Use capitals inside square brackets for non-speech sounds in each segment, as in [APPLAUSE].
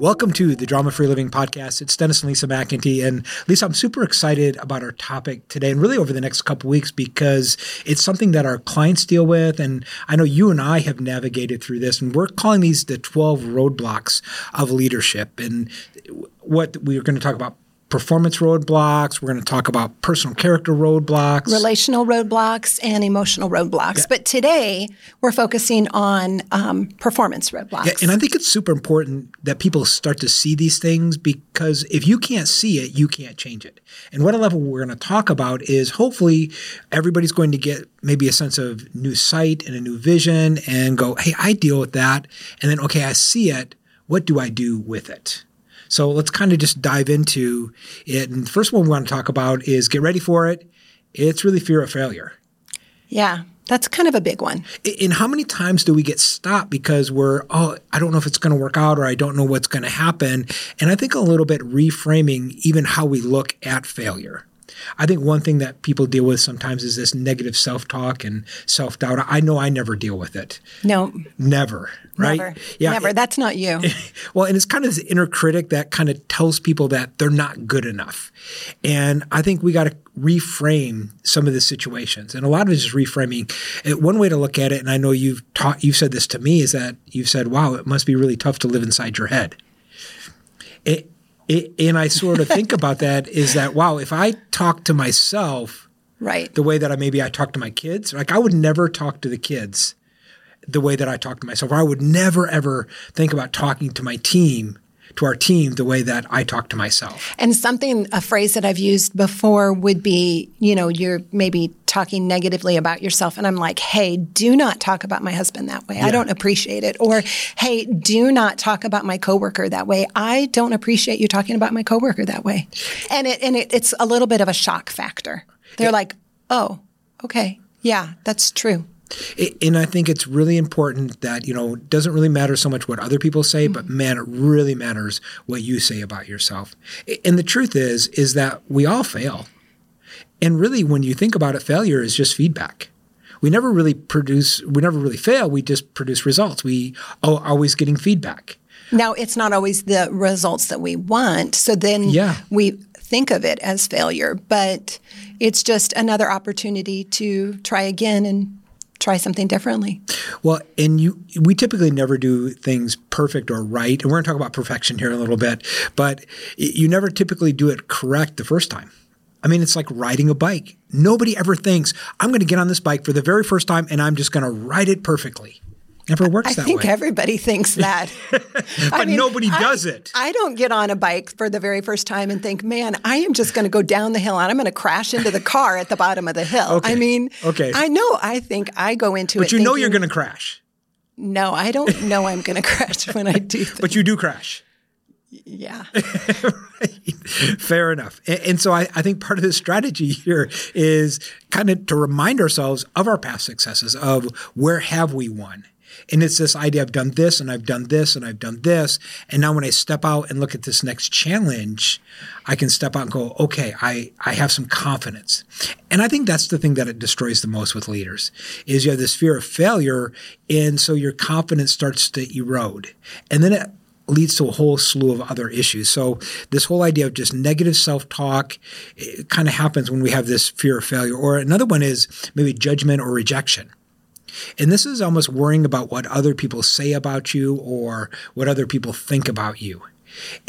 Welcome to the Drama Free Living Podcast. It's Dennis and Lisa McIntee. And Lisa, I'm super excited about our topic today and really over the next couple weeks because it's something that our clients deal with. And I know you and I have navigated through this, and we're calling these the 12 roadblocks of leadership. And what we're going to talk about performance roadblocks. We're going to talk about personal character roadblocks, relational roadblocks, and emotional roadblocks. Yeah. But today we're focusing on um, performance roadblocks. Yeah, and I think it's super important that people start to see these things because if you can't see it, you can't change it. And what a level we're going to talk about is hopefully everybody's going to get maybe a sense of new sight and a new vision and go, hey, I deal with that. And then, okay, I see it. What do I do with it? So let's kind of just dive into it. And the first one we want to talk about is get ready for it. It's really fear of failure. Yeah. That's kind of a big one. And how many times do we get stopped because we're, oh, I don't know if it's going to work out or I don't know what's going to happen? And I think a little bit reframing even how we look at failure. I think one thing that people deal with sometimes is this negative self talk and self doubt. I know I never deal with it. No. Never. Right? Never. Yeah. Never. That's not you. [LAUGHS] well, and it's kind of this inner critic that kind of tells people that they're not good enough. And I think we got to reframe some of the situations. And a lot of it is reframing. One way to look at it, and I know you've taught, you've said this to me, is that you've said, wow, it must be really tough to live inside your head. It, it, and I sort of think about that is that wow, if I talk to myself right the way that I maybe I talk to my kids, like I would never talk to the kids the way that I talk to myself. Or I would never ever think about talking to my team to our team the way that I talk to myself. And something, a phrase that I've used before would be, you know, you're maybe talking negatively about yourself. And I'm like, hey, do not talk about my husband that way. Yeah. I don't appreciate it. Or, hey, do not talk about my coworker that way. I don't appreciate you talking about my coworker that way. And it, and it, it's a little bit of a shock factor. They're yeah. like, oh, okay. Yeah, that's true. And I think it's really important that, you know, it doesn't really matter so much what other people say, mm-hmm. but man, it really matters what you say about yourself. And the truth is, is that we all fail. And really, when you think about it, failure is just feedback. We never really produce, we never really fail. We just produce results. We are always getting feedback. Now, it's not always the results that we want. So then yeah. we think of it as failure, but it's just another opportunity to try again and try something differently. Well, and you we typically never do things perfect or right. And we're going to talk about perfection here in a little bit, but you never typically do it correct the first time. I mean, it's like riding a bike. Nobody ever thinks, I'm going to get on this bike for the very first time and I'm just going to ride it perfectly. Never works I think way. everybody thinks [LAUGHS] that. but I mean, nobody does I, it. I don't get on a bike for the very first time and think, man, I am just going to go down the hill and I'm going to crash into the car at the bottom of the hill. Okay. I mean, okay. I know I think I go into but it. But you thinking, know you're going to crash. No, I don't know I'm going to crash when I do. Things. [LAUGHS] But you do crash. Yeah. [LAUGHS] right. Fair enough. And, and so I, I, think part of the strategy here is kind of to remind ourselves of our past successes, of where have we won? And it's this idea I've done this and I've done this and I've done this. And now when I step out and look at this next challenge, I can step out and go, okay, I, I have some confidence. And I think that's the thing that it destroys the most with leaders is you have this fear of failure. And so your confidence starts to erode. And then it leads to a whole slew of other issues. So this whole idea of just negative self-talk kind of happens when we have this fear of failure. Or another one is maybe judgment or rejection. And this is almost worrying about what other people say about you or what other people think about you.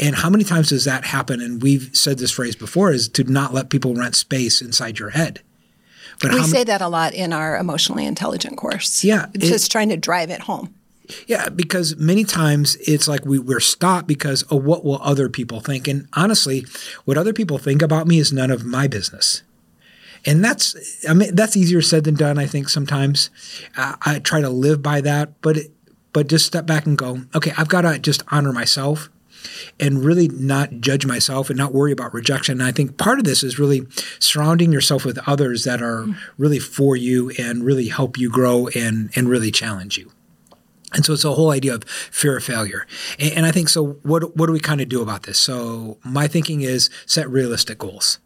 And how many times does that happen? And we've said this phrase before is to not let people rent space inside your head. But we say that a lot in our emotionally intelligent course. Yeah. It's it, just trying to drive it home. Yeah, because many times it's like we, we're stopped because of what will other people think. And honestly, what other people think about me is none of my business and that's I mean that's easier said than done. I think sometimes uh, I try to live by that, but it, but just step back and go, okay, I've got to just honor myself and really not judge myself and not worry about rejection. And I think part of this is really surrounding yourself with others that are really for you and really help you grow and and really challenge you. And so it's a whole idea of fear of failure. And, and I think so. What what do we kind of do about this? So my thinking is set realistic goals.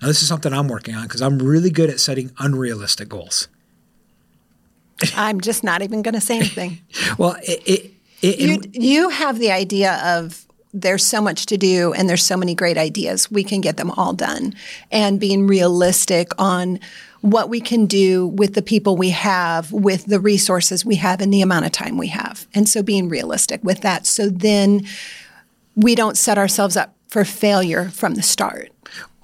Now, this is something I'm working on because I'm really good at setting unrealistic goals. I'm just not even going to say anything. [LAUGHS] well, it, it, it, you, you have the idea of there's so much to do and there's so many great ideas. We can get them all done. And being realistic on what we can do with the people we have, with the resources we have, and the amount of time we have. And so being realistic with that. So then we don't set ourselves up for failure from the start.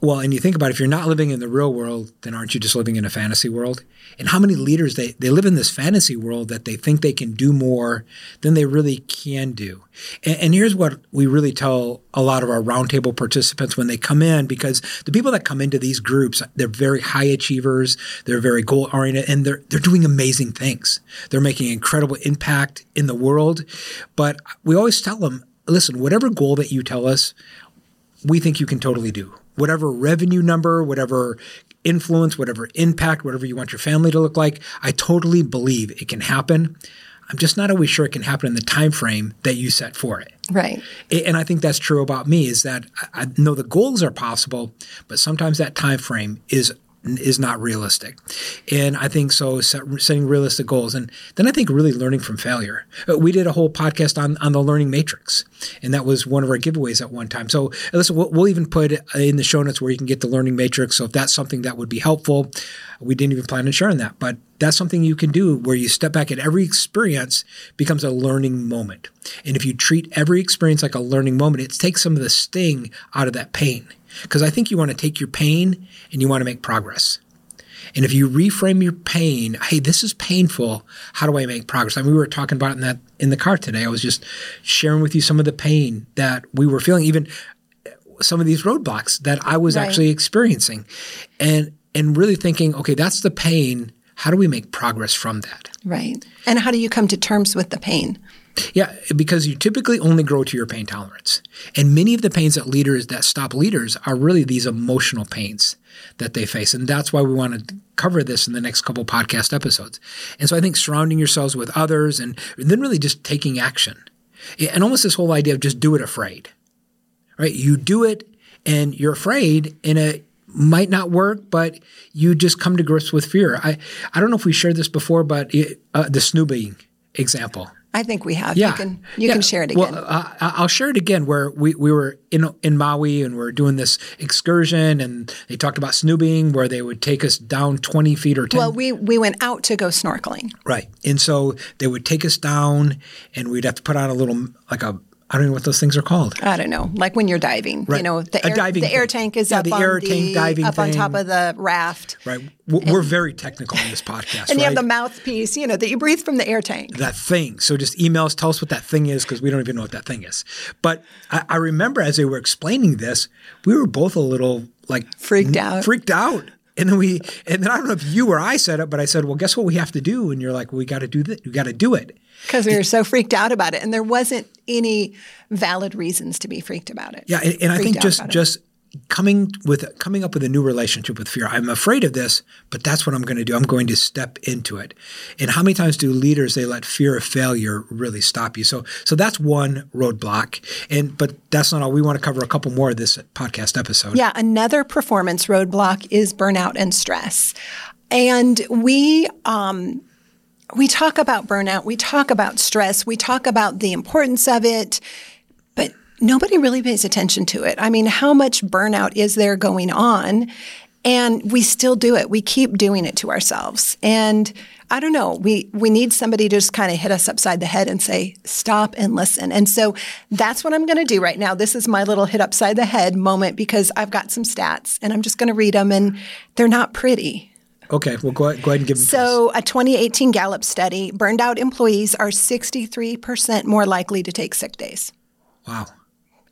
Well, and you think about it, if you're not living in the real world, then aren't you just living in a fantasy world? And how many leaders they, they live in this fantasy world that they think they can do more than they really can do. And, and here's what we really tell a lot of our roundtable participants when they come in, because the people that come into these groups, they're very high achievers, they're very goal oriented, and they're they're doing amazing things. They're making incredible impact in the world. But we always tell them, listen, whatever goal that you tell us, we think you can totally do whatever revenue number, whatever influence, whatever impact, whatever you want your family to look like, I totally believe it can happen. I'm just not always sure it can happen in the time frame that you set for it. Right. And I think that's true about me is that I know the goals are possible, but sometimes that time frame is is not realistic. And I think so setting realistic goals and then I think really learning from failure. Uh, we did a whole podcast on, on the learning matrix and that was one of our giveaways at one time. So listen, we'll, we'll even put in the show notes where you can get the learning matrix. So if that's something that would be helpful, we didn't even plan on sharing that, but that's something you can do where you step back at every experience becomes a learning moment. And if you treat every experience like a learning moment, it takes some of the sting out of that pain. Because I think you want to take your pain and you want to make progress. And if you reframe your pain, hey, this is painful. How do I make progress? I mean, we were talking about in that in the car today. I was just sharing with you some of the pain that we were feeling, even uh, some of these roadblocks that I was right. actually experiencing, and and really thinking, okay, that's the pain. How do we make progress from that? Right. And how do you come to terms with the pain? Yeah, because you typically only grow to your pain tolerance. And many of the pains that leaders that stop leaders are really these emotional pains that they face. And that's why we want to cover this in the next couple podcast episodes. And so I think surrounding yourselves with others and then really just taking action. And almost this whole idea of just do it afraid. Right? You do it and you're afraid and it might not work, but you just come to grips with fear. I, I don't know if we shared this before, but it, uh, the snoobing example. I think we have. Yeah. You can you yeah. can share it again. Well, uh, I'll share it again. Where we, we were in in Maui and we are doing this excursion, and they talked about snoobing, where they would take us down twenty feet or ten. Well, we we went out to go snorkeling. Right, and so they would take us down, and we'd have to put on a little like a I don't know what those things are called. I don't know. Like when you're diving, right. you know, the, air, the air tank is yeah, up the on air the, tank diving up thing. on top of the raft. Right. We're and, very technical in this podcast. and right? you have the mouthpiece, you know, that you breathe from the air tank. That thing. So just email us, tell us what that thing is, because we don't even know what that thing is. But I, I remember as they were explaining this, we were both a little like freaked out. Freaked out. And then we, and then I don't know if you or I said it, but I said, "Well, guess what we have to do?" And you're like, well, "We got to do that. We got to do it." Because we were so freaked out about it, and there wasn't any valid reasons to be freaked about it. Yeah, and, and I think just just coming with coming up with a new relationship with fear. I'm afraid of this, but that's what I'm going to do. I'm going to step into it. And how many times do leaders they let fear of failure really stop you? So so that's one roadblock. And but that's not all. We want to cover a couple more of this podcast episode. Yeah, another performance roadblock is burnout and stress. And we um, we talk about burnout, we talk about stress, we talk about the importance of it nobody really pays attention to it. I mean, how much burnout is there going on? And we still do it. We keep doing it to ourselves. And I don't know, we, we need somebody to just kind of hit us upside the head and say, stop and listen. And so that's what I'm going to do right now. This is my little hit upside the head moment because I've got some stats and I'm just going to read them and they're not pretty. Okay, well, go ahead, go ahead and give them. So, a 2018 Gallup study burned out employees are 63% more likely to take sick days. Wow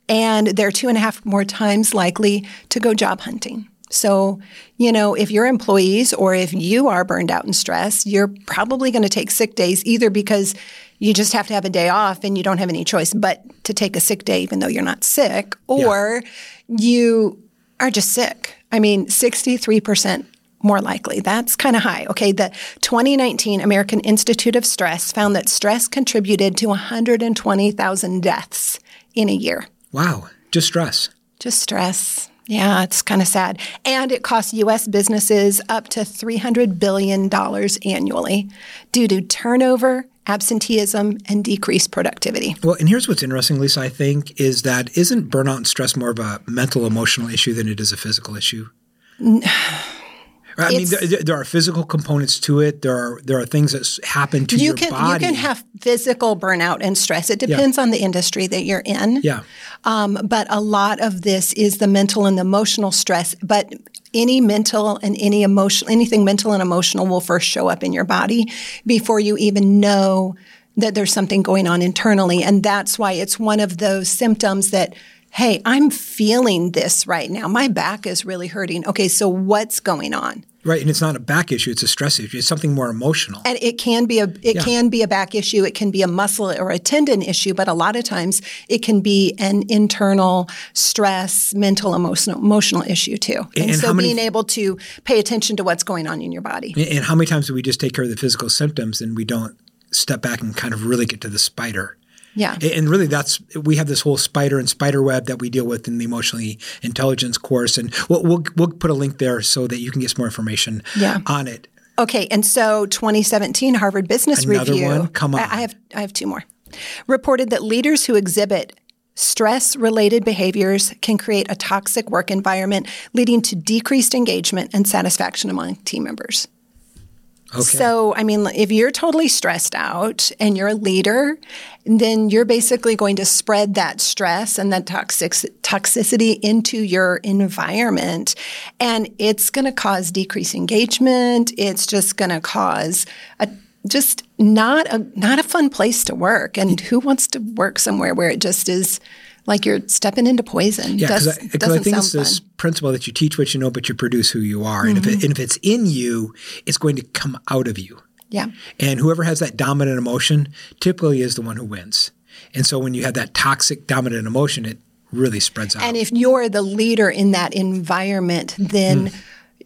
and they're two and a half more times likely to go job hunting. So, you know, if your employees or if you are burned out and stressed, you're probably going to take sick days either because you just have to have a day off and you don't have any choice but to take a sick day even though you're not sick, or yeah. you are just sick. I mean, 63% more likely. That's kind of high. Okay, the 2019 American Institute of Stress found that stress contributed to 120,000 deaths in a year. Wow, just stress. Just stress. Yeah, it's kind of sad. And it costs U.S. businesses up to $300 billion annually due to turnover absenteeism, and decreased productivity. Well, and here's what's interesting, Lisa, I think, is that isn't burnout and stress more of a mental, emotional issue than it is a physical issue? I mean, there, there, are physical components to it. There are there are things that happen to you your can, body. You can have physical burnout and stress. It depends yeah. on the industry that you're in. Yeah. Um, but a lot of this is the mental and the emotional stress. But any mental and any emotional, anything mental and emotional will first show up in your body before you even know that there's something going on internally. And that's why it's one of those symptoms that hey, I'm feeling this right now. My back is really hurting. Okay, so what's going on? Right, and it's not a back issue; it's a stress issue. It's something more emotional. And it can be a it yeah. can be a back issue. It can be a muscle or a tendon issue. But a lot of times, it can be an internal stress, mental, emotional emotional issue too. And, and so, many, being able to pay attention to what's going on in your body. And how many times do we just take care of the physical symptoms and we don't step back and kind of really get to the spider? Yeah. And really that's we have this whole spider and spider web that we deal with in the emotionally intelligence course and we'll we'll, we'll put a link there so that you can get some more information yeah. on it. Okay, and so 2017 Harvard Business Another Review. One? Come on. I, I have I have two more. Reported that leaders who exhibit Stress related behaviors can create a toxic work environment, leading to decreased engagement and satisfaction among team members. Okay. So, I mean, if you're totally stressed out and you're a leader, then you're basically going to spread that stress and that toxic, toxicity into your environment. And it's going to cause decreased engagement. It's just going to cause a just not a not a fun place to work. And who wants to work somewhere where it just is like you're stepping into poison. Yeah, because I, I, think it's this fun. principle that you teach what you know, but you produce who you are. Mm-hmm. And, if it, mm-hmm. and if it's in you, it's going to come out of you. Yeah. And whoever has that dominant emotion typically is the one who wins. And so when you have that toxic dominant emotion, it really spreads out. And if you're the leader in that environment, then mm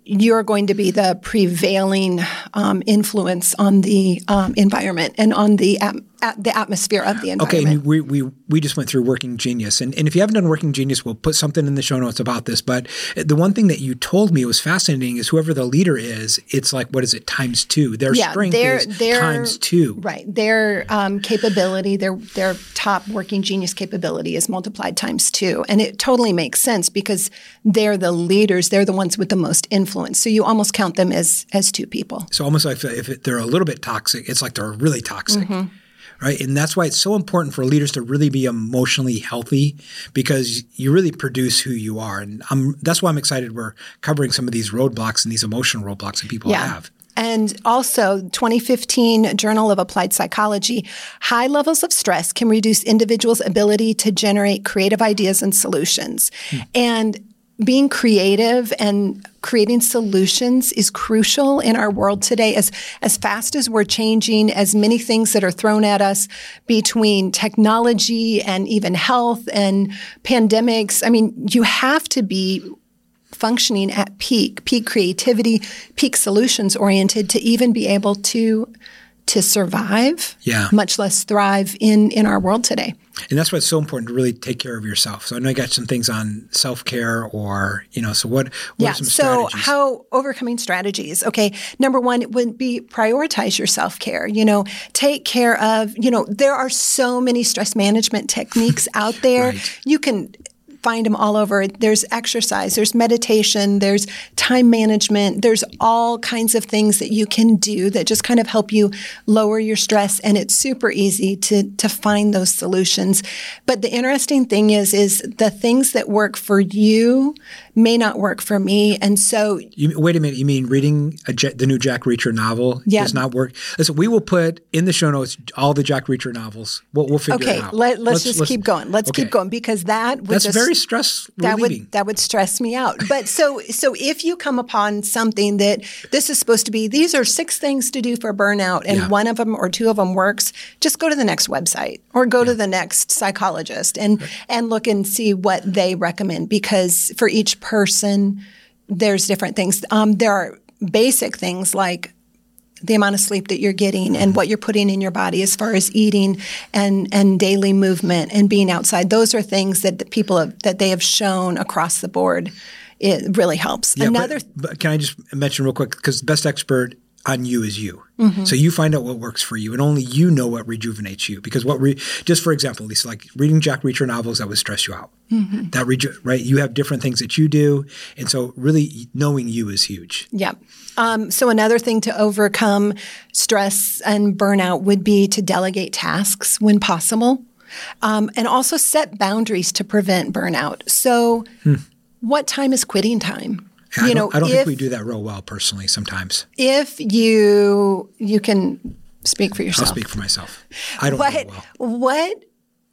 you're going to be the prevailing um, influence on the um, environment and on the at the atmosphere of the environment. Okay, we, we, we just went through Working Genius. And, and if you haven't done Working Genius, we'll put something in the show notes about this. But the one thing that you told me was fascinating is whoever the leader is, it's like, what is it, times two? Their yeah, strength their, is their, times two. Right. Their um, capability, their, their top Working Genius capability is multiplied times two. And it totally makes sense because they're the leaders. They're the ones with the most influence. So you almost count them as, as two people. So almost like if they're a little bit toxic, it's like they're really toxic. Mm-hmm right? And that's why it's so important for leaders to really be emotionally healthy because you really produce who you are. And I'm, that's why I'm excited we're covering some of these roadblocks and these emotional roadblocks that people yeah. have. And also, 2015 Journal of Applied Psychology, high levels of stress can reduce individuals' ability to generate creative ideas and solutions. Hmm. And being creative and creating solutions is crucial in our world today. As as fast as we're changing as many things that are thrown at us between technology and even health and pandemics i mean you have to be functioning at peak peak creativity peak solutions oriented to even be able to to survive, yeah. much less thrive in in our world today. And that's why it's so important to really take care of yourself. So I know you got some things on self care, or you know, so what? what yeah. so strategies? how overcoming strategies? Okay, number one would be prioritize your self care. You know, take care of. You know, there are so many stress management techniques out there. [LAUGHS] right. You can find them all over. There's exercise, there's meditation, there's time management, there's all kinds of things that you can do that just kind of help you lower your stress. And it's super easy to, to find those solutions. But the interesting thing is, is the things that work for you may not work for me. And so, you, wait a minute. You mean reading the new Jack Reacher novel yeah. does not work? Listen, we will put in the show notes all the Jack Reacher novels. We'll, we'll figure okay, it out. Let, let's, let's just let's, keep going. Let's okay. keep going because that would that's just, very stress that would that would stress me out. But so so if you come upon something that this is supposed to be, these are six things to do for burnout, and yeah. one of them or two of them works, just go to the next website or go yeah. to the next psychologist and right. and look and see what they recommend because for each person there's different things. Um, there are basic things like the amount of sleep that you're getting and what you're putting in your body as far as eating and and daily movement and being outside. Those are things that the people have, that they have shown across the board. It really helps. Yeah, another but, but can i just mention real quick? Because best expert on you is you. So you find out what works for you, and only you know what rejuvenates you. Because what, re- just for example, Lisa, like reading Jack Reacher novels, that would stress you out. That reju- right? You have different things that you do, and so really knowing you is huge. Yeah. Um, so another thing to overcome stress and burnout would be to delegate tasks when possible, um, and also set boundaries to prevent burnout. So, what time is quitting time? I don't, I don't if, think we do that real well personally. Sometimes if you you can speak for yourself. I'll speak for myself. I don't what well. what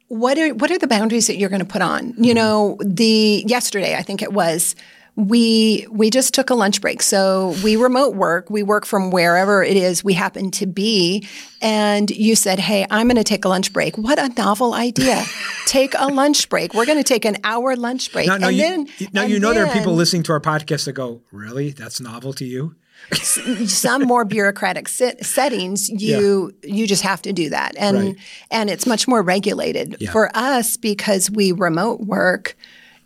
what are what are the boundaries that you're going to put on? You mm-hmm. know, the yesterday I think it was we we just took a lunch break. So we remote work. We work from wherever it is we happen to be. And you said, "Hey, I'm going to take a lunch break." What a novel idea! [LAUGHS] take a lunch break. We're going to take an hour lunch break. Now, now and you, then now and you know there are people listening to our podcast that go, "Really? That's novel to you?" some more bureaucratic set, settings you you just have to do that and Right. and it's much more regulated Yeah. for us because we remote work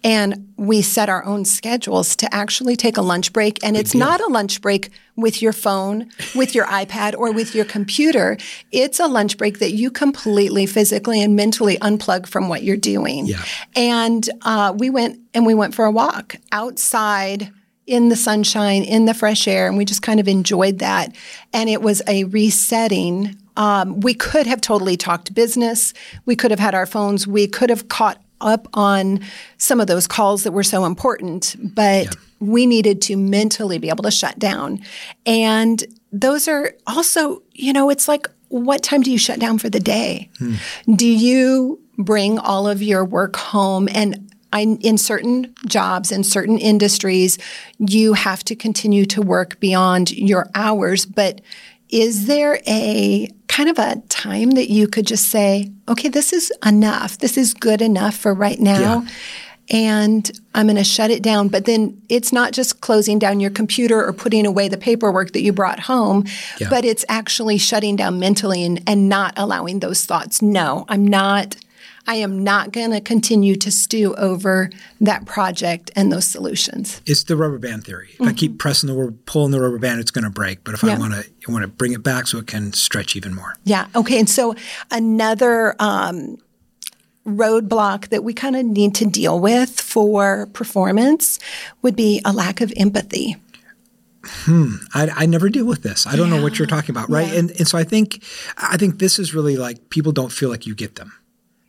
and we set our own schedules to actually take a lunch break and it's not a lunch break with your phone with your iPad or with your computer it's a lunch break that you completely physically and mentally unplug from what you're doing Yeah. and uh, we went and we went for a walk outside in the sunshine, in the fresh air, and we just kind of enjoyed that. And it was a resetting. Um, we could have totally talked business. We could have had our phones. We could have caught up on some of those calls that were so important, but we needed to mentally be able to shut down. And those are also, you know, it's like, what time do you shut down for the day? Hmm. Do you bring all of your work home and I, in certain jobs, in certain industries, you have to continue to work beyond your hours. But is there a kind of a time that you could just say, okay, this is enough. This is good enough for right now. And I'm going to shut it down. But then it's not just closing down your computer or putting away the paperwork that you brought home, Yeah. but it's actually shutting down mentally and, and not allowing those thoughts. No, I'm not. I am not going to continue to stew over that project and those solutions. It's the rubber band theory. If I keep pressing the rubber, pulling the rubber band, it's going to break. But if Yeah. I want to, I want to bring it back so it can stretch even more. Yeah. Okay. And so another um, roadblock that we kind of need to deal with for performance would be a lack of empathy. I, I never deal with this. I don't know what you're talking about, right? Yeah. And and so I think I think this is really like people don't feel like you get them.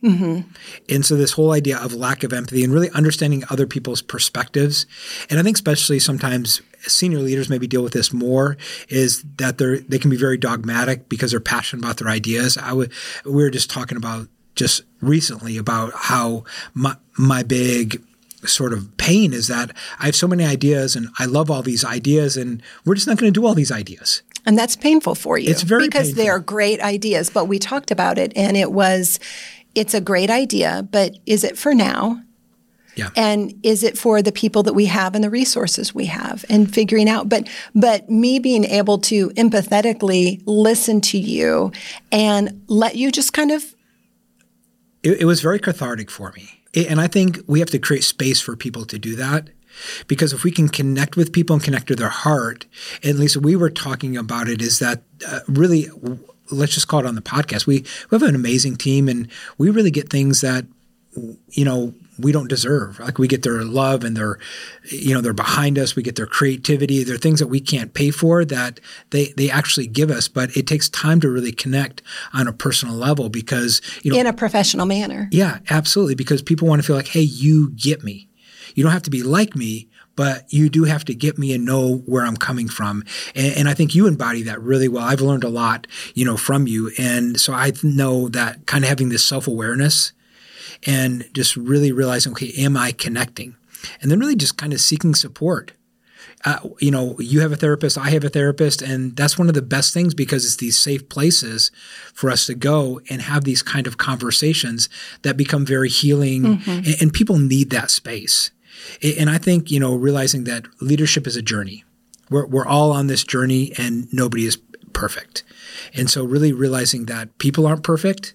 Mm-hmm. And so this whole idea of lack of empathy and really understanding other people's perspectives, and I think especially sometimes senior leaders maybe deal with this more, is that they're they can be very dogmatic because they're passionate about their ideas. I would we were just talking about just recently about how my my big sort of pain is that I have so many ideas and I love all these ideas and we're just not going to do all these ideas. And that's painful for you. It's very because painful. they're great ideas. But we talked about it, and it was, it's a great idea, but is it for now? Yeah. And is it for the people that we have and the resources we have and figuring out but but me being able to empathetically listen to you and let you just kind of it, it was very cathartic for me. A- And I think we have to create space for people to do that. Because if we can connect with people and connect to their heart, at least we were talking about it, is that uh, really, let's just call it on the podcast. We, we have an amazing team and we really get things that, you know, we don't deserve. Like we get their love and their, you know, they're behind us. We get their creativity. They're things that we can't pay for that they, they actually give us. But it takes time to really connect on a personal level because, you know, in a professional manner. yeah, absolutely. Because people want to feel like, hey, you get me. You don't have to be like me, but you do have to get me and know where I'm coming from. And, and I think you embody that really well. I've learned a lot, you know, from you. And so I know that kind of having this self awareness and just really realizing, okay, am I connecting? And then really just kind of seeking support uh, you know, you have a therapist, I have a therapist, and that's one of the best things because it's these safe places for us to go and have these kind of conversations that become very healing, and, and people need that space. And I think you know, realizing that leadership is a journey. We're we're all on this journey, and nobody is perfect. And so, really realizing that people aren't perfect,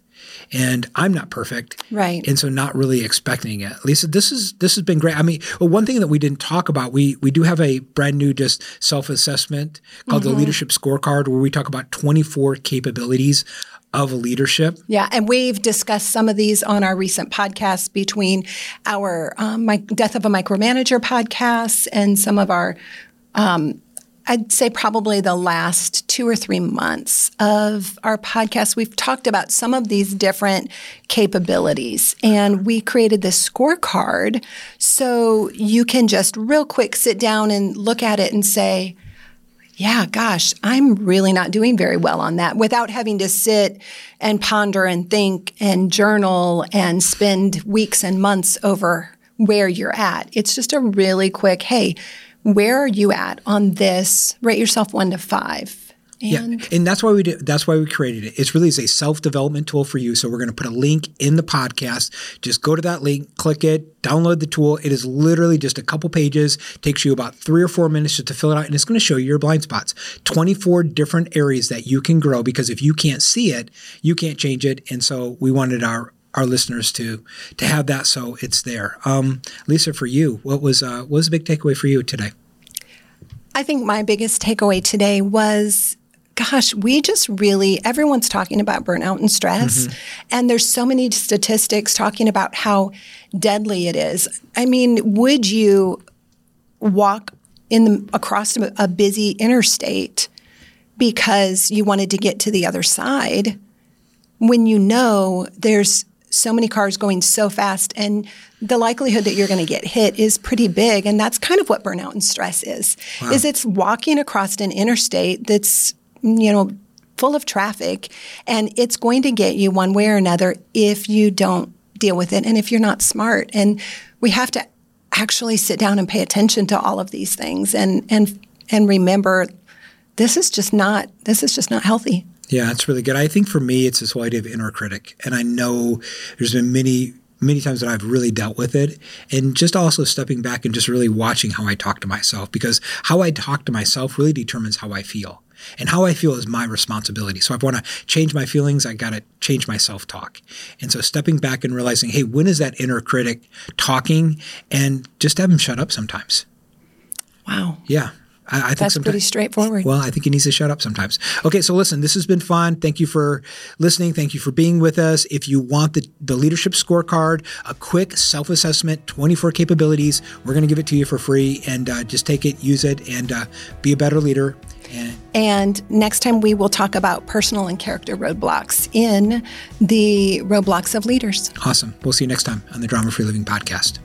and I'm not perfect. Right. And so not really expecting it. Lisa, this is this has been great. I mean, well, one thing that we didn't talk about, we we do have a brand new just self-assessment called mm-hmm. the leadership scorecard where we talk about 24 capabilities of leadership. Yeah, and we've discussed some of these on our recent podcasts between our um, my Death of a Micromanager podcasts and some of our um, I'd say probably the last two or three months of our podcast, we've talked about some of these different capabilities. And we created this scorecard so you can just real quick sit down and look at it and say, yeah, gosh, I'm really not doing very well on that without having to sit and ponder and think and journal and spend weeks and months over where you're at. It's just a really quick, hey, where are you at on this? Rate yourself one to five. And yeah, and that's why we did. That's why we created it. It's really is a self development tool for you. So we're going to put a link in the podcast. Just go to that link, click it, download the tool. It is literally just a couple pages. Takes you about three or four minutes just to fill it out, and it's going to show you your blind spots. Twenty four different areas that you can grow because if you can't see it, you can't change it. And so we wanted our our listeners to to have that so it's there. Um, Lisa, for you, what was uh, what was the big takeaway for you today? I think my biggest takeaway today was gosh, we just really, everyone's talking about burnout and stress. Mm-hmm. And there's so many statistics talking about how deadly it is. I mean, would you walk in the, across a busy interstate because you wanted to get to the other side when you know there's so many cars going so fast and the likelihood that you're going to get hit is pretty big and that's kind of what burnout and stress is wow. is it's walking across an interstate that's you know full of traffic and it's going to get you one way or another if you don't deal with it and if you're not smart and we have to actually sit down and pay attention to all of these things and and and remember this is just not this is just not healthy yeah, it's really good. I think for me, it's this whole idea of inner critic. And I know there's been many, many times that I've really dealt with it. And just also stepping back and just really watching how I talk to myself because how I talk to myself really determines how I feel. And how I feel is my responsibility. So if I want to change my feelings, I got to change my self talk. And so stepping back and realizing, hey, when is that inner critic talking? And just have him shut up sometimes. Wow. Yeah. I, I think that's pretty straightforward. Well, I think he needs to shut up sometimes. Okay, so listen, this has been fun. Thank you for listening. Thank you for being with us. If you want the, the leadership scorecard, a quick self assessment, 24 capabilities, we're going to give it to you for free. And uh, just take it, use it, and uh, be a better leader. And, and next time we will talk about personal and character roadblocks in the roadblocks of leaders. Awesome. We'll see you next time on the Drama Free Living Podcast.